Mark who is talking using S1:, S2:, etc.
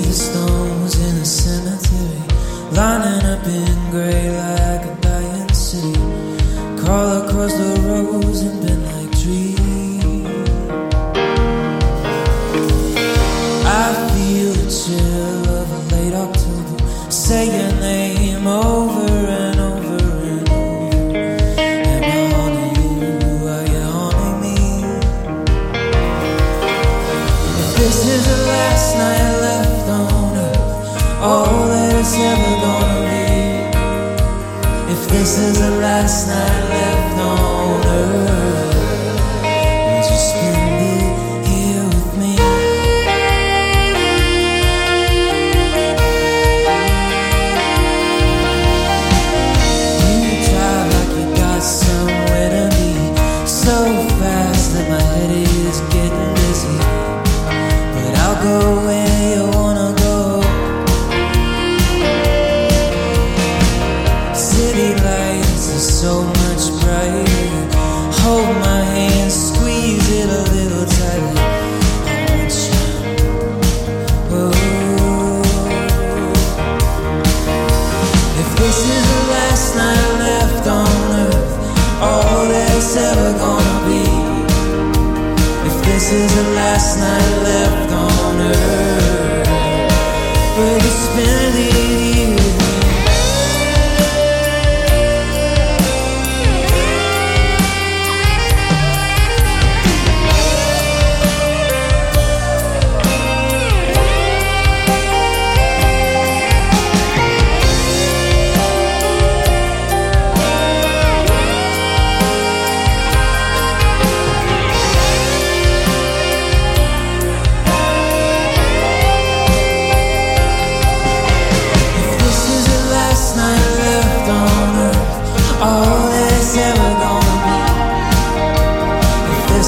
S1: the stones in the cemetery lining up in gray like a dying city. Call across the rows and bend like trees. I feel the chill of a late October. Say your name over and over and over. Am I haunting you? Are you haunting me? If this is the last night all that it's ever gonna be. If this is the last night left on earth, would you spend it here with me? You drive like you got somewhere to be, so fast that my head is getting dizzy. But I'll go where Is the last night left on earth,